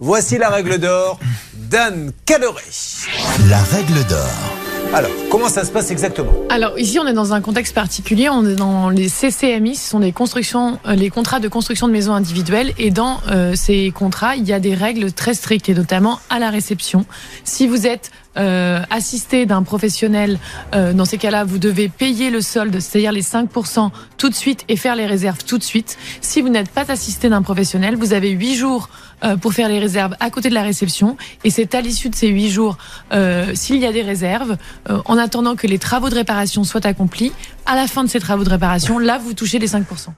Voici la règle d'or d'Anne Cadoré. La règle d'or. Alors, comment ça se passe exactement? Alors ici, on est dans un contexte particulier. On est dans les CCMI, ce sont les constructions, euh, les contrats de construction de maisons individuelles. Et dans euh, ces contrats, il y a des règles très strictes, et notamment à la réception. Si vous êtes euh, assisté d'un professionnel, euh, dans ces cas-là, vous devez payer le solde, c'est-à-dire les 5% tout de suite et faire les réserves tout de suite. Si vous n'êtes pas assisté d'un professionnel, vous avez 8 jours euh, pour faire les réserves à côté de la réception. Et c'est à l'issue de ces 8 jours, euh, s'il y a des réserves, euh, en attendant que les travaux de réparation soient accomplis, à la fin de ces travaux de réparation, là, vous touchez les 5%.